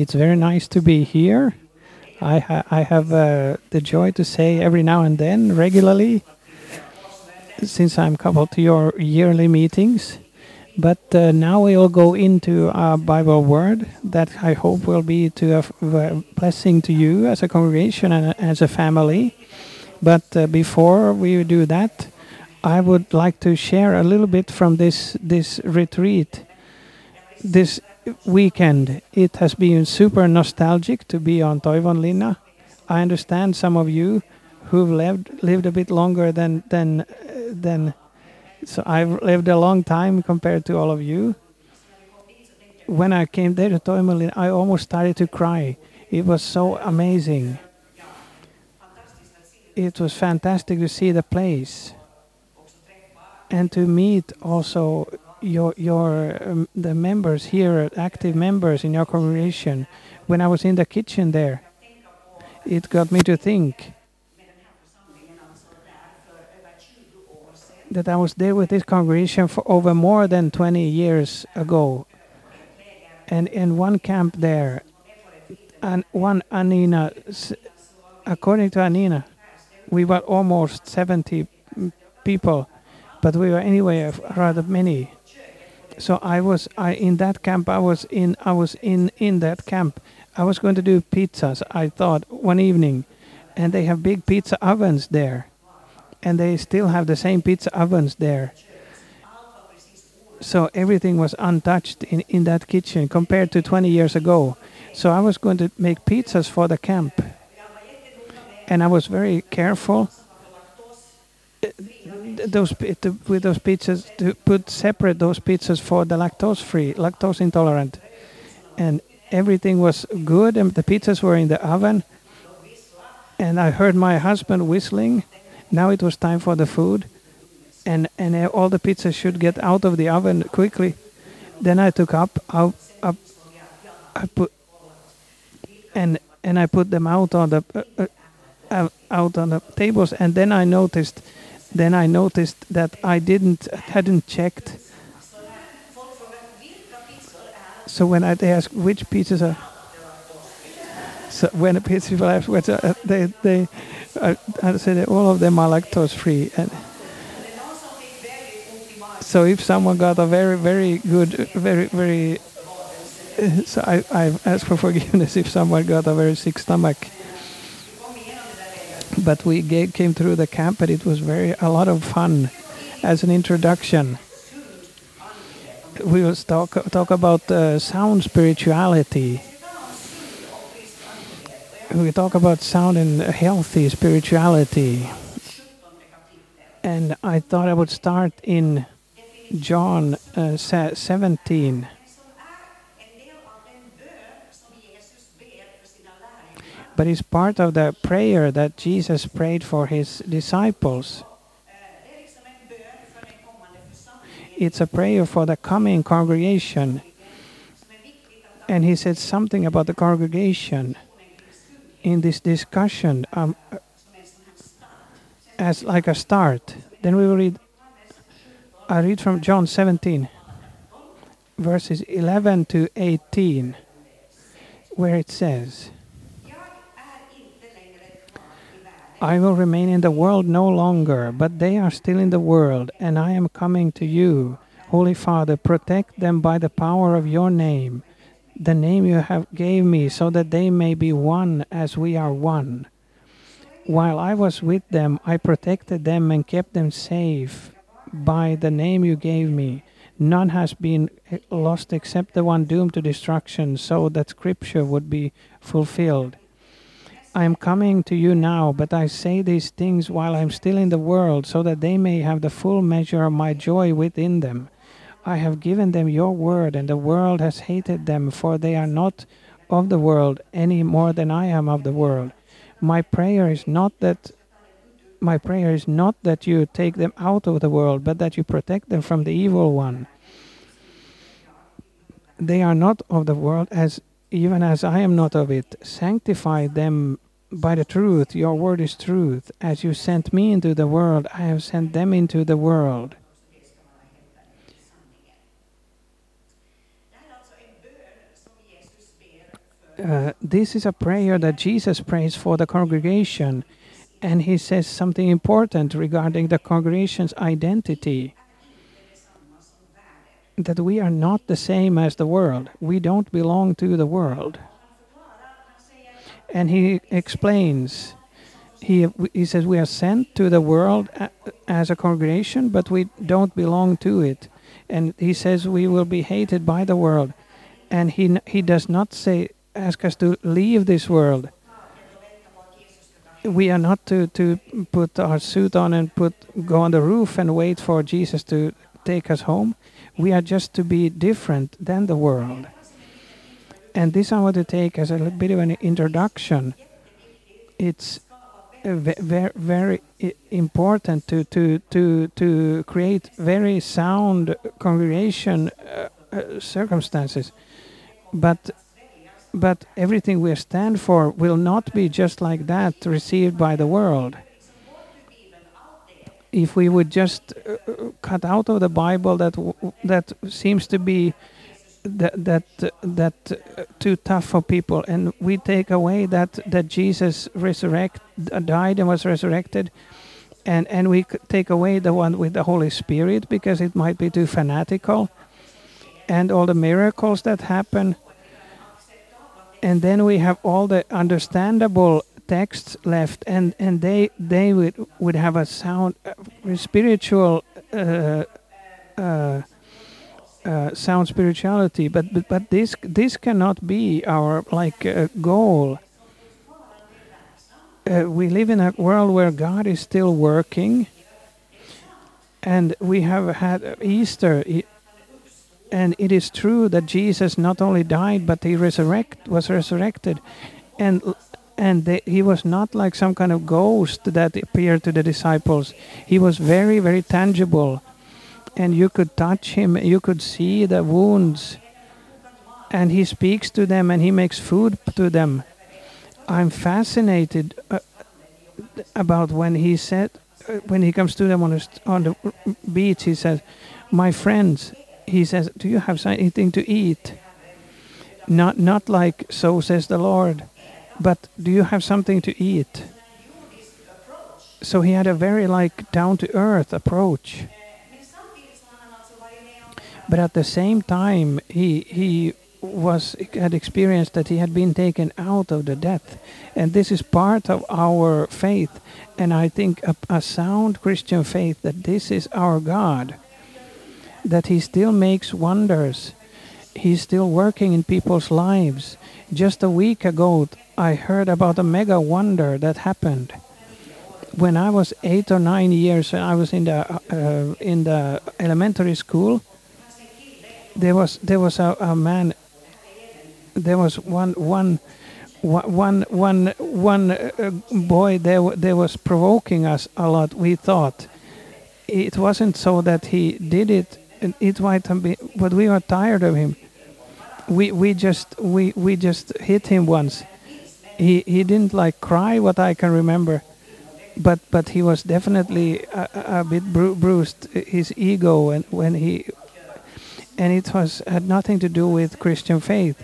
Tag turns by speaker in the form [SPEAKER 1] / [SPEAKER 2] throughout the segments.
[SPEAKER 1] It's very nice to be here. I, ha- I have uh, the joy to say every now and then, regularly, since I'm coupled to your yearly meetings. But uh, now we'll go into our Bible word that I hope will be to a blessing to you as a congregation and as a family. But uh, before we do that, I would like to share a little bit from this this retreat. This weekend, it has been super nostalgic to be on Toivonlinna. I understand some of you who've lived lived a bit longer than than uh, than so I've lived a long time compared to all of you. When I came there to Toivonlinna, I almost started to cry. It was so amazing. It was fantastic to see the place and to meet also your your um, the members here, active members in your congregation. When I was in the kitchen there, it got me to think that I was there with this congregation for over more than 20 years ago. And in one camp there, and one Anina, according to Anina, we were almost 70 people, but we were anyway rather many. So I was I in that camp. I was in I was in in that camp. I was going to do pizzas. I thought one evening, and they have big pizza ovens there, and they still have the same pizza ovens there. So everything was untouched in, in that kitchen compared to 20 years ago. So I was going to make pizzas for the camp. And I was very careful uh, those with those pizzas to put separate those pizzas for the lactose free, lactose intolerant. And everything was good and the pizzas were in the oven. And I heard my husband whistling. Now it was time for the food and and all the pizzas should get out of the oven quickly. Then I took up out up I put and and I put them out on the uh, uh, out on the tables, and then I noticed then I noticed that I didn't hadn't checked. So when I they asked which pizzas are so when the pizza people asked which uh, they they uh, I said that all of them are lactose free and so if someone got a very very good very very uh, so I, I ask for forgiveness if someone got a very sick stomach but we ga- came through the camp and it was very a lot of fun. As an introduction we will talk talk about uh, sound spirituality. We talk about sound and healthy spirituality. And i thought i would start in john uh, 17 but it's part of the prayer that jesus prayed for his disciples it's a prayer for the coming congregation and he said something about the congregation in this discussion um, as like a start. Then we will read. I read from John 17, verses 11 to 18, where it says, I will remain in the world no longer, but they are still in the world, and I am coming to you. Holy Father, protect them by the power of your name, the name you have gave me, so that they may be one as we are one. While I was with them, I protected them and kept them safe by the name you gave me. None has been lost except the one doomed to destruction, so that scripture would be fulfilled. I am coming to you now, but I say these things while I am still in the world, so that they may have the full measure of my joy within them. I have given them your word, and the world has hated them, for they are not of the world any more than I am of the world. My prayer is not that my prayer is not that you take them out of the world, but that you protect them from the evil one. They are not of the world as even as I am not of it. Sanctify them by the truth. Your word is truth. As you sent me into the world, I have sent them into the world. uh, this is a prayer that Jesus prays for the congregation, and he says something important regarding the congregation's identity that we are not the same as the world. We don't belong to the world. And he explains, he, he says, we are sent to the world as a congregation, but we don't belong to it. And he says we will be hated by the world. And he, he does not say, ask us to leave this world. We are not to, to put our suit on and put go on the roof and wait for Jesus to take us home. We are just to be different than the world. And this I want to take as a little bit of an introduction. It's very, very important to, to, to, to create very sound congregation uh, uh, circumstances. But but everything we stand for will not be just like that received by the world. If we would just uh, uh, cut out of the Bible that that seems to be that that uh, that uh, too tough for people, and we take away that that Jesus resurrect died and was resurrected, and and we take away the one with the Holy Spirit because it might be too fanatical, and all the miracles that happen and then we have all the understandable texts left and and they they would would have a sound uh, spiritual uh, uh, uh, sound spirituality. But, but but this this cannot be our like uh, goal. Uh, we live in a world where God is still working and we have had Easter. And it is true that Jesus not only died but he resurrect was resurrected. And and they, he was not like some kind of ghost that appeared to the disciples. He was very very tangible. And you could touch him you could see the wounds. And he speaks to them and he makes food to them. I'm fascinated uh, about when he said uh, when he comes to them on the, st- on the beach he says my friends he says do you have anything to eat? Not not like so says the lord but do you have something to eat? So he had a very like down to earth approach. But at the same time he he was had experienced that he had been taken out of the death. And this is part of our faith. And i think a, a sound christian faith that this is our god that he still makes wonders. He's still working in people's lives. Just a week ago i heard about a mega wonder that happened. When i was 8 or 9 years i was in the uh, in the elementary school there was there was a, a man there was one one one one one uh, boy there there was provoking us a lot we thought. It wasn't so that he did it it might been but we were tired of him. We we just we we just hit him once he he didn't like cry what i can remember but but he was definitely a, a bit bru- bruised his ego and when he and it was had nothing to do with christian faith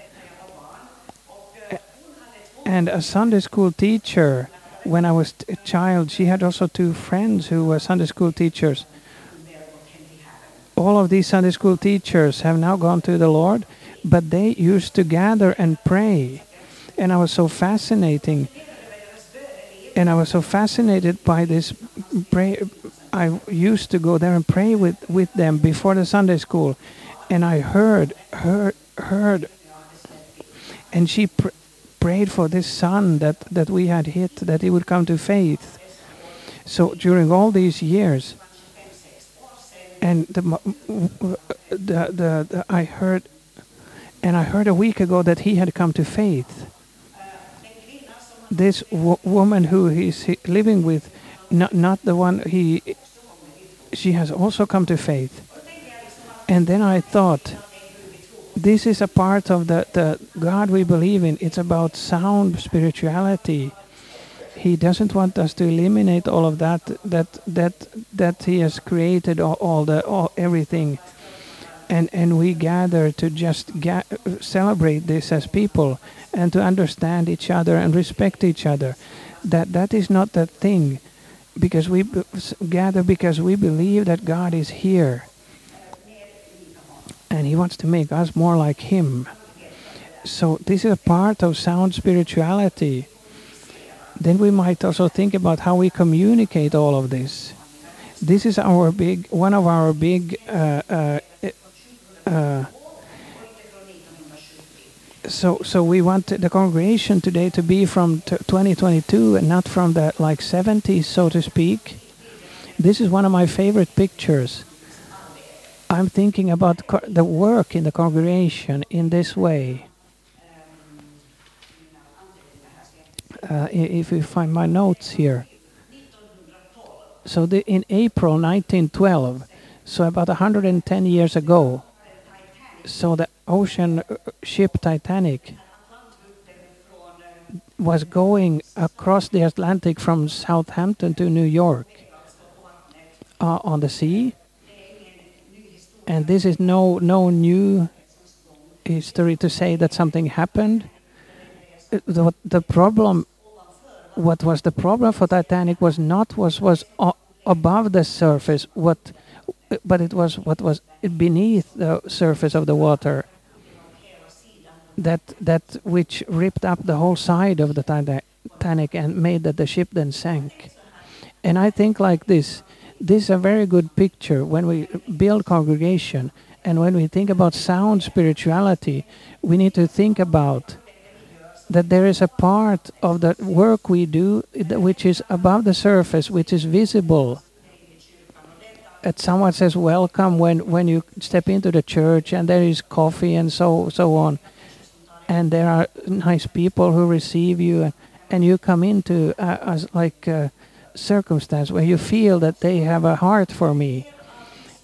[SPEAKER 1] and a Sunday school teacher, when I was a child, she had also two friends who were Sunday school teachers. All of these Sunday school teachers have now gone to the Lord, but they used to gather and pray. And I was so fascinating. And I was so fascinated by this prayer. I used to go there and pray with, with them before the Sunday school. And I heard, heard, heard. And she pr- prayed for this son that, that we had hit, that he would come to faith. So during all these years, and the, the, the, the I heard, and I heard a week ago that he had come to faith. This wo- woman who he's living with, not not the one he, she has also come to faith. And then I thought, this is a part of the, the God we believe in. It's about sound spirituality. He doesn't want us to eliminate all of that that that that He has created all, all the all everything. And and we gather to just ga- celebrate this as people and to understand each other and respect each other. That that is not the thing because we b- gather because we believe that God is here. And he wants to make us more like him. So this is a part of sound spirituality. Then we might also think about how we communicate all of this. This is our big one of our big uh, uh, uh, so so we want the congregation today to be from t- 2022 and not from the like 70s so to speak. This is one of my favorite pictures. I'm thinking about the work in the congregation in this way. Uh, if you find my notes here. So the, in april 1912 so about 110 years ago so the ocean uh, ship Titanic was going across the Atlantic from Southampton to New York uh, on the sea. And this is no no new history to say that something happened. The, the problem, what was the problem for Titanic was not was was above the surface. What, but it was what was beneath the surface of the water that that which ripped up the whole side of the Titanic and made that the ship then sank. And I think like this, this is a very good picture when we build congregation and when we think about sound spirituality, we need to think about that there is a part of the work we do which is above the surface, which is visible. That someone says welcome when, when you step into the church and there is coffee and so so on. And there are nice people who receive you and, and you come into as like a circumstance where you feel that they have a heart for me.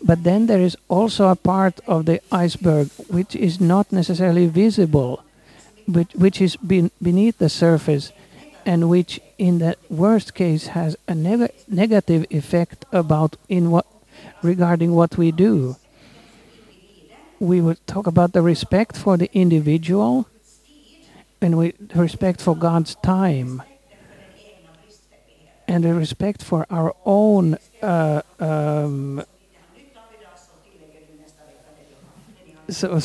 [SPEAKER 1] But then there is also a part of the iceberg which is not necessarily visible which, which is ben- beneath the surface and which in the worst case has a neg- negative effect about in what regarding what we do. We would talk about the respect for the individual and we respect for God's time and the respect for our own uh, um, so,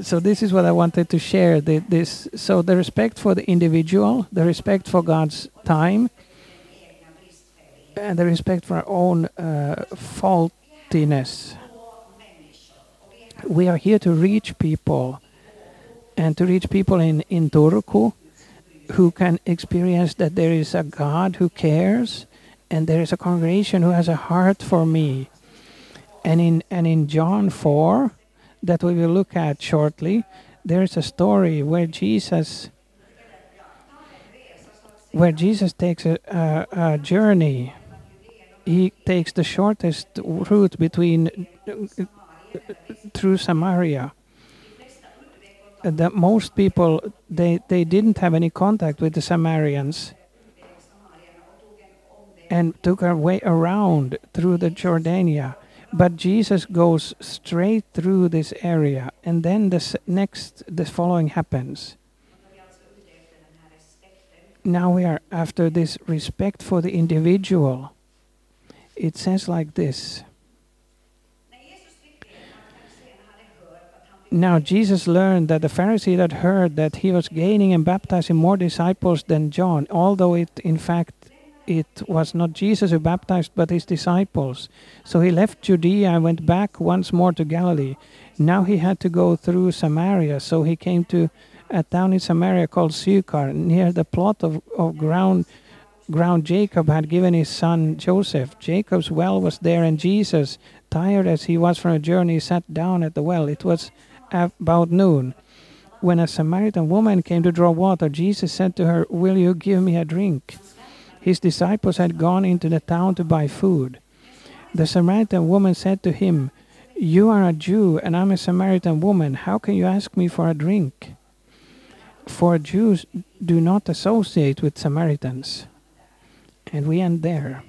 [SPEAKER 1] so this is what I wanted to share the, this so the respect for the individual the respect for God's time and the respect for our own uh, faultiness we are here to reach people and to reach people in, in Turku who can experience that there is a God who cares and there is a congregation who has a heart for me. And in, and in John 4, that we will look at shortly, there is a story where Jesus where Jesus takes a, a, a journey. He takes the shortest route between through Samaria. That most people they, they didn't have any contact with the Samaritans and took a way around through the Jordania. But Jesus goes straight through this area, and then the next, the following happens. Now we are after this respect for the individual. It says like this. Now Jesus learned that the Pharisee had heard that he was gaining and baptizing more disciples than John, although it in fact it was not Jesus who baptized but his disciples. So he left Judea and went back once more to Galilee. Now he had to go through Samaria, so he came to a town in Samaria called Sychar, near the plot of, of ground ground Jacob had given his son Joseph. Jacob's well was there, and Jesus, tired as he was from a journey, sat down at the well. It was about noon. When a Samaritan woman came to draw water, Jesus said to her, Will you give me a drink? His disciples had gone into the town to buy food. The Samaritan woman said to him, You are a Jew, and I'm a Samaritan woman. How can you ask me for a drink? For Jews do not associate with Samaritans. And we end there.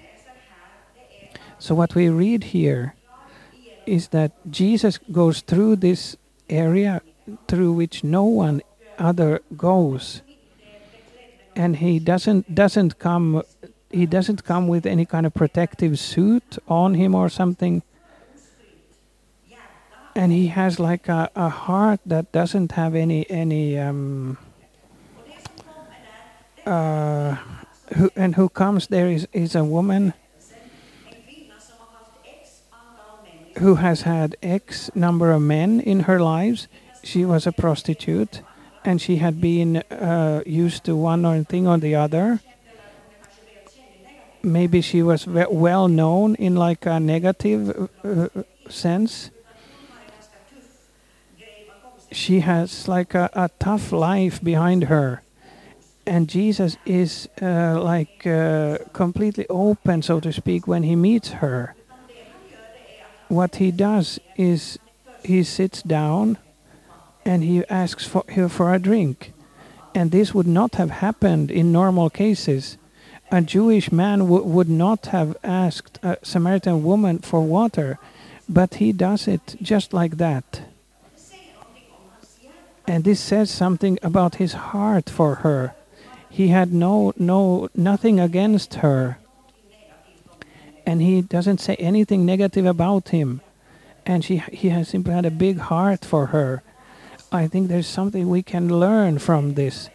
[SPEAKER 1] So, what we read here is that Jesus goes through this area through which no one other goes and he doesn't doesn't come he doesn't come with any kind of protective suit on him or something and he has like a, a heart that doesn't have any any um, uh, who, and who comes there is, is a woman who has had X number of men in her lives. She was a prostitute and she had been uh, used to one or thing or the other. Maybe she was ve- well known in like a negative uh, sense. She has like a, a tough life behind her. And Jesus is uh, like uh, completely open, so to speak, when he meets her. What he does is he sits down and he asks for her for a drink. And this would not have happened in normal cases. A Jewish man would not have asked a Samaritan woman for water, but he does it just like that. And this says something about his heart for her. He had no no nothing against her. And he doesn't say anything negative about him. And she he has simply had a big heart for her. I think there's something we can learn from this.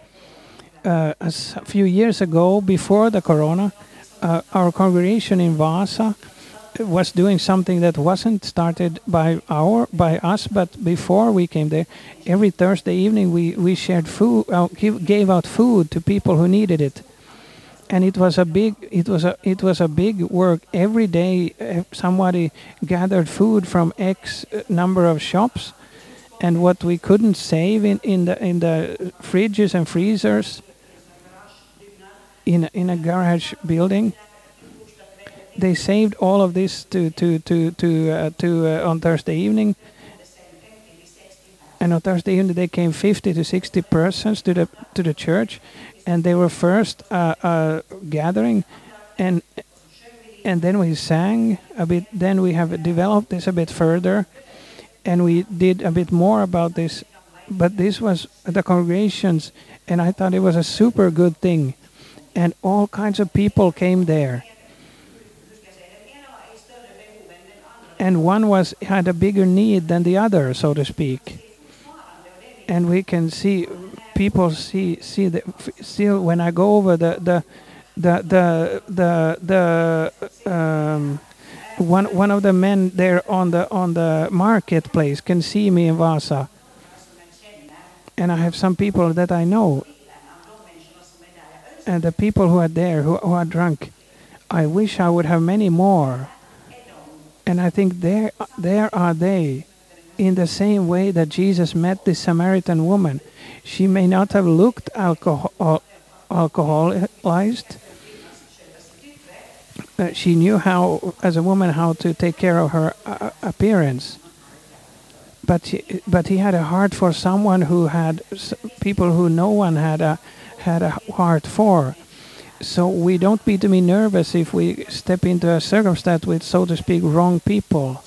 [SPEAKER 1] Uh, a few years ago, before the corona, uh, our congregation in Vasa was doing something that wasn't started by our by us, but before we came there. Every Thursday evening, we we shared food, uh, give, gave out food to people who needed it, and it was a big it was a it was a big work. Every day, uh, somebody gathered food from X uh, number of shops and what we couldn't save in, in the in the fridges and freezers in in a garage building they saved all of this to to to to uh, to uh, on Thursday evening and on Thursday evening they came 50 to 60 persons to the to the church and they were first uh, uh, gathering and and then we sang a bit then we have developed this a bit further and we did a bit more about this. But this was the congregations, and I thought it was a super good thing. And all kinds of people came there. And one was had a bigger need than the other, so to speak. And we can see people see see the still when I go over the the the the the, the um, one one of the men there on the on the marketplace can see me in Vasa, and I have some people that I know, and the people who are there who, who are drunk. I wish I would have many more, and I think there there are they, in the same way that Jesus met this Samaritan woman. She may not have looked alcohol alcoholized uh, she knew how, as a woman, how to take care of her uh, appearance. But she, but he had a heart for someone who had people who no one had a had a heart for. So we don't be to be nervous if we step into a circumstance with, so to speak, wrong people.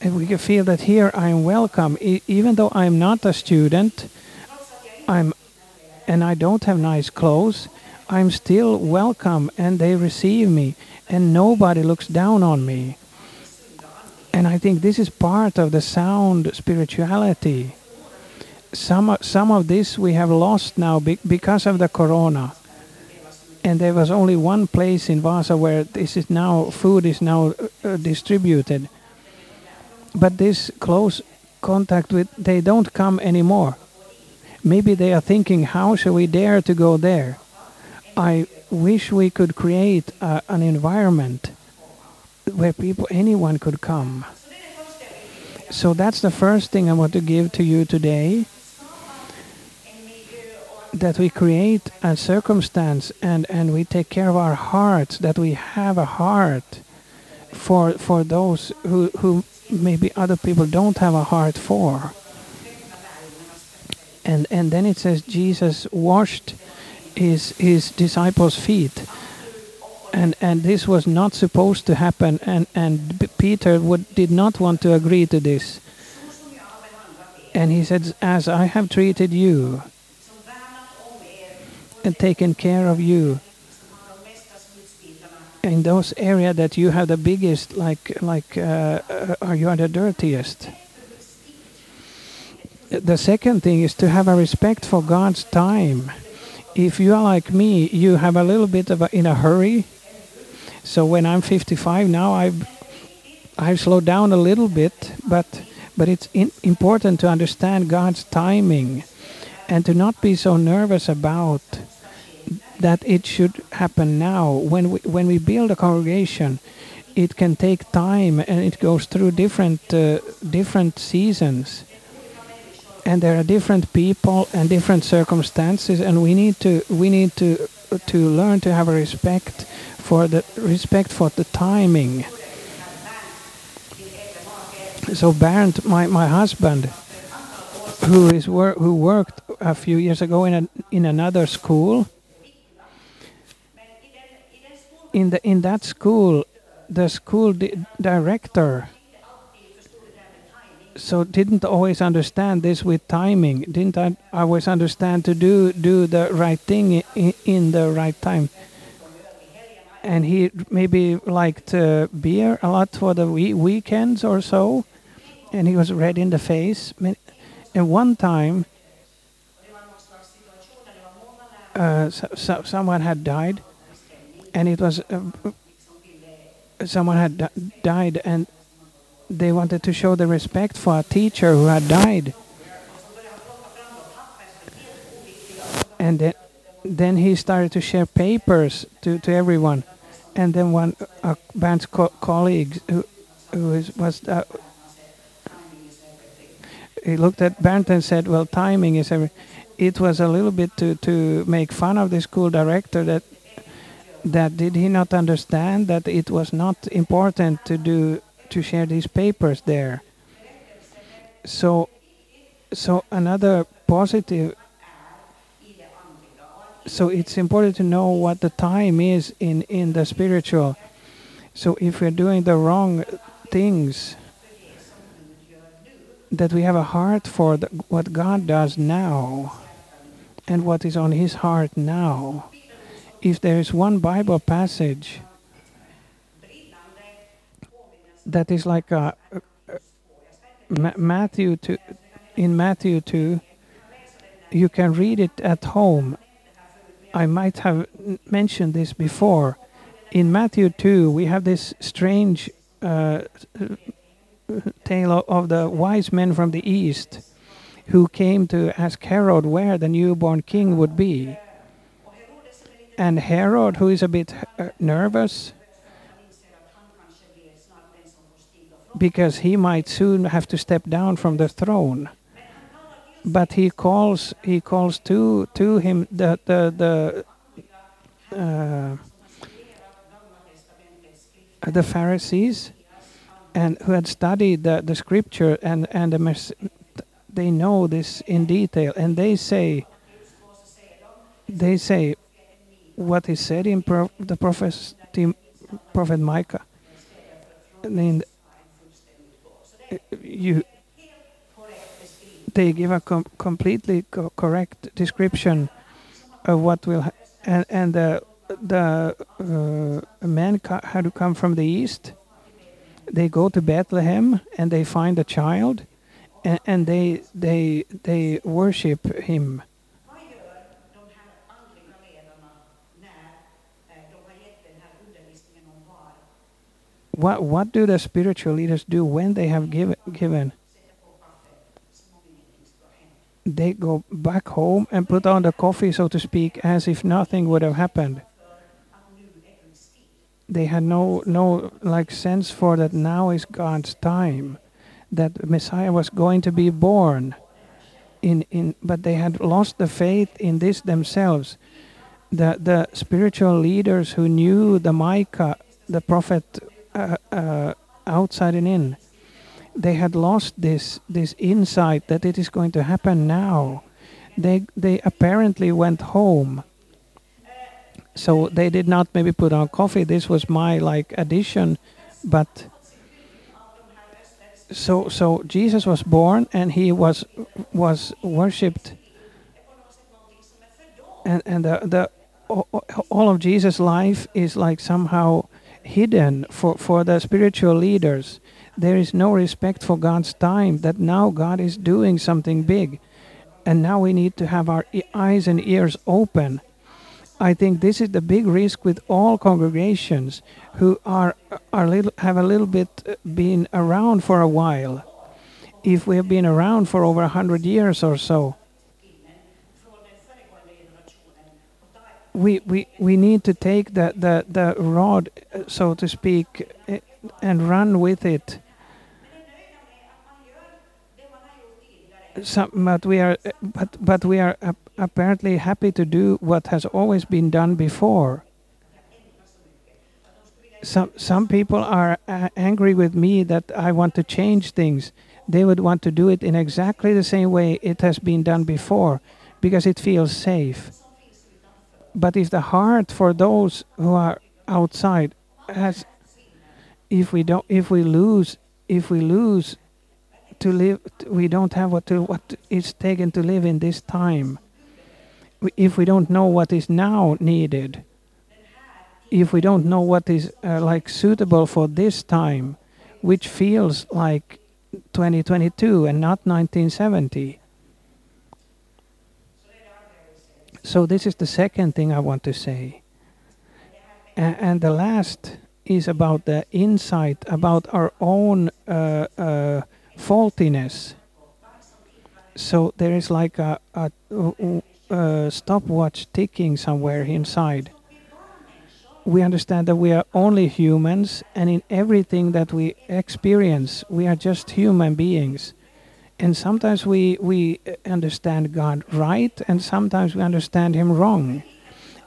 [SPEAKER 1] And we can feel that here I am welcome, e- even though I'm not a student. I'm, and I don't have nice clothes. I'm still welcome and they receive me and nobody looks down on me. And I think this is part of the sound spirituality. Some, some of this we have lost now be- because of the corona. And there was only one place in Vasa where this is now, food is now uh, distributed. But this close contact with, they don't come anymore. Maybe they are thinking, how shall we dare to go there? I wish we could create uh, an environment where people, anyone could come. So that's the first thing I want to give to you today. That we create a circumstance and, and we take care of our hearts, that we have a heart for for those who, who maybe other people don't have a heart for. And and then it says Jesus washed his his disciples' feet. and and this was not supposed to happen and and peter would did not want to agree to this and he said as i have treated you and taken care of you. In those areas that you have the biggest like like uh, or you are the dirtiest? The second thing is to have a respect for god's time. If you are like me you have a little bit of a, in a hurry. So when i'm 55 now i've i've slowed down a little bit but but it's in, important to understand god's timing and to not be so nervous about that it should happen now. When we when we build a congregation, it can take time and it goes through different uh, different seasons, and there are different people and different circumstances, and we need to we need to to learn to have a respect for the respect for the timing. So Bernd, my, my husband, who is wor- who worked a few years ago in a, in another school, in the in that school, the school di- director so didn't always understand this with timing. Didn't I always understand to do do the right thing in, in the right time. And he maybe liked uh, beer a lot for the we- weekends or so, and he was red in the face. And one time, uh, so, so someone had died, and it was uh, someone had died, and they wanted to show the respect for a teacher who had died. And then, then he started to share papers to, to everyone. And then one uh, Bernd's co- colleague who, who is, was uh, he looked at Bernd and said, "Well, timing is every." It was a little bit to, to make fun of the school director that that did he not understand that it was not important to do to share these papers there. So, so another positive. So it's important to know what the time is in in the spiritual. So if we're doing the wrong things, that we have a heart for the, what God does now, and what is on His heart now. If there is one Bible passage that is like a, a, a Matthew two, in Matthew two, you can read it at home. I might have mentioned this before. In Matthew two, we have this strange uh, tale of the wise men from the east who came to ask Herod where the newborn king would be. And Herod, who is a bit uh, nervous, because he might soon have to step down from the throne. But he calls he calls to to him the the the uh, the Pharisees and who had studied the, the scripture and and the, they know this in detail and they say they say what is said in pro, the prophet prophet Micah. And you they give a com completely co correct description of what will and and the the uh, men had to come from the east they go to Bethlehem and they find a child and, and they they they worship him what what do the spiritual leaders do when they have given given? They go back home and put on the coffee so to speak as if nothing would have happened. They had no no like sense for that now is God's time that Messiah was going to be born. In in but they had lost the faith in this themselves. The the spiritual leaders who knew the Micah the prophet uh, uh, outside and in. They had lost this this insight that it is going to happen now. They they apparently went home. So they did not maybe put on coffee. This was my like addition, but so so Jesus was born and he was was worshipped. And and the, the all of Jesus life is like somehow hidden for for the spiritual leaders. There is no respect for God's time that now God is doing something big. And now we need to have our e- eyes and ears open. I think this is the big risk with all congregations who are are little, have a little bit uh, been around for a while. If we have been around for over a hundred years or so, we, we, we need to take the, the, the rod, so to speak, uh, and run with it. Some, but we are, uh, but but we are ap- apparently happy to do what has always been done before. Some some people are angry with me that I want to change things. They would want to do it in exactly the same way it has been done before, because it feels safe. But if the heart for those who are outside has, if we don't, if we lose, if we lose to live, we don't have what to what is taken to live in this time. If we don't know what is now needed, if we don't know what is uh, like suitable for this time, which feels like 2022 and not 1970. So this is the second thing I want to say. A- and the last is about the insight about our own uh, uh, faultiness. So there is like a, a, a stopwatch ticking somewhere inside. We understand that we are only humans, and in everything that we experience, we are just human beings. And sometimes we, we understand God right, and sometimes we understand Him wrong.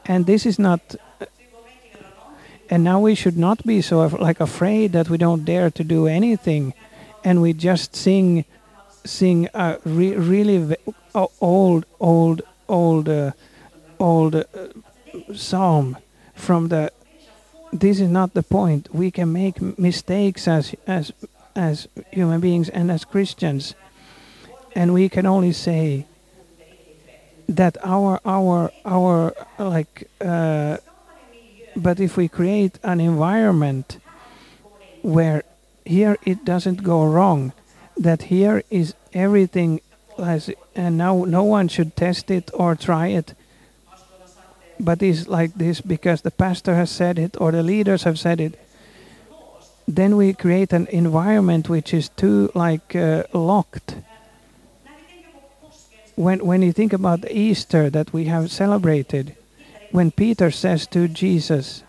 [SPEAKER 1] And this is not and now we should not be so af- like afraid that we don't dare to do anything and we just sing sing a re- really old old old uh, old uh, psalm from the this is not the point we can make mistakes as as as human beings and as christians and we can only say that our our our like uh, but if we create an environment where here it doesn't go wrong, that here is everything as and now no one should test it or try it, but it's like this because the pastor has said it or the leaders have said it. Then we create an environment which is too like uh, locked. When when you think about Easter that we have celebrated, when Peter says to Jesus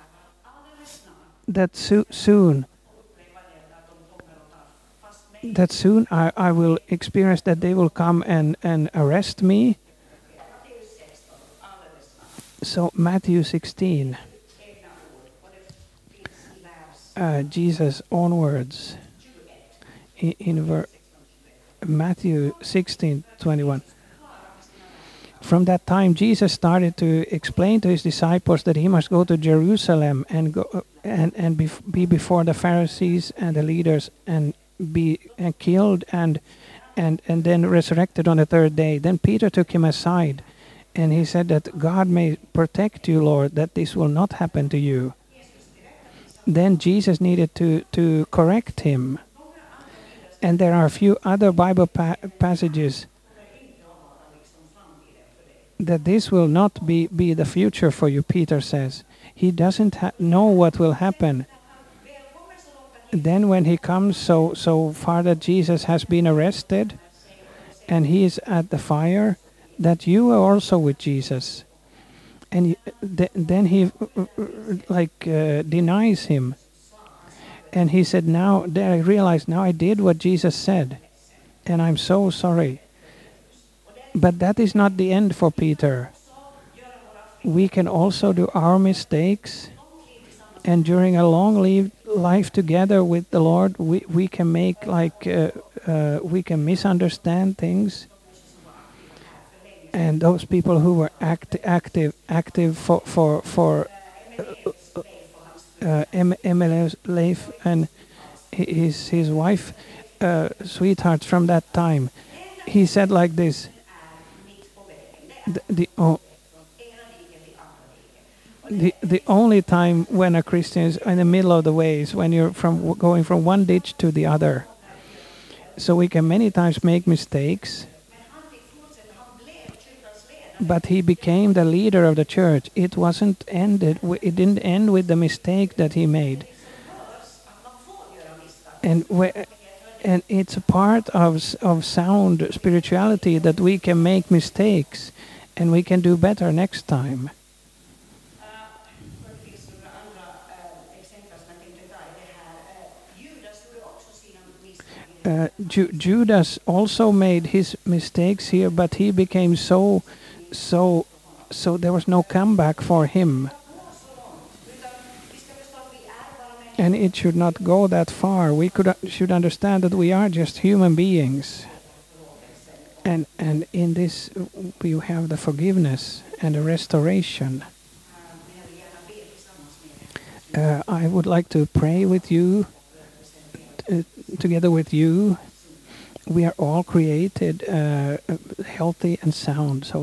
[SPEAKER 1] that so- soon that soon I, I will experience that they will come and, and arrest me. So Matthew 16, uh, Jesus onwards in, in Matthew 16, 21. From that time, Jesus started to explain to his disciples that he must go to Jerusalem and go and and bef- be before the Pharisees and the leaders and be uh, killed and and and then resurrected on the third day. Then Peter took him aside, and he said that God may protect you, Lord, that this will not happen to you. Then Jesus needed to to correct him, and there are a few other Bible pa- passages that this will not be, be the future for you, Peter says. He doesn't know what will happen. Then, when he comes so, so far that Jesus has been arrested and he is at the fire, that you are also with Jesus. And he- th- then he like uh, denies him. And he said, Now, then I realized now I did what Jesus said. And I'm so sorry. But that is not the end for Peter. We can also do our mistakes, and during a long life together with the Lord, we, we can make like uh, uh, we can misunderstand things. and those people who were act, active active for for for uh, M- Leif and his his wife uh, sweetheart from that time he said like this the, the, o- the, the only time when a Christian is in the middle of the way is when you're from going from one ditch to the other. So we can many times make mistakes, but he became the leader of the church. It wasn't ended. It didn't end with the mistake that he made. And whe- and it's a part of of sound spirituality that we can make mistakes, and we can do better next time. Uh, Ju- Judas also made his mistakes here, but he became so, so, so there was no comeback for him, and it should not go that far. We could uh, should understand that we are just human beings, and and in this you have the forgiveness and the restoration. Uh, I would like to pray with you, uh, together with you. We are all created uh, healthy and sound, so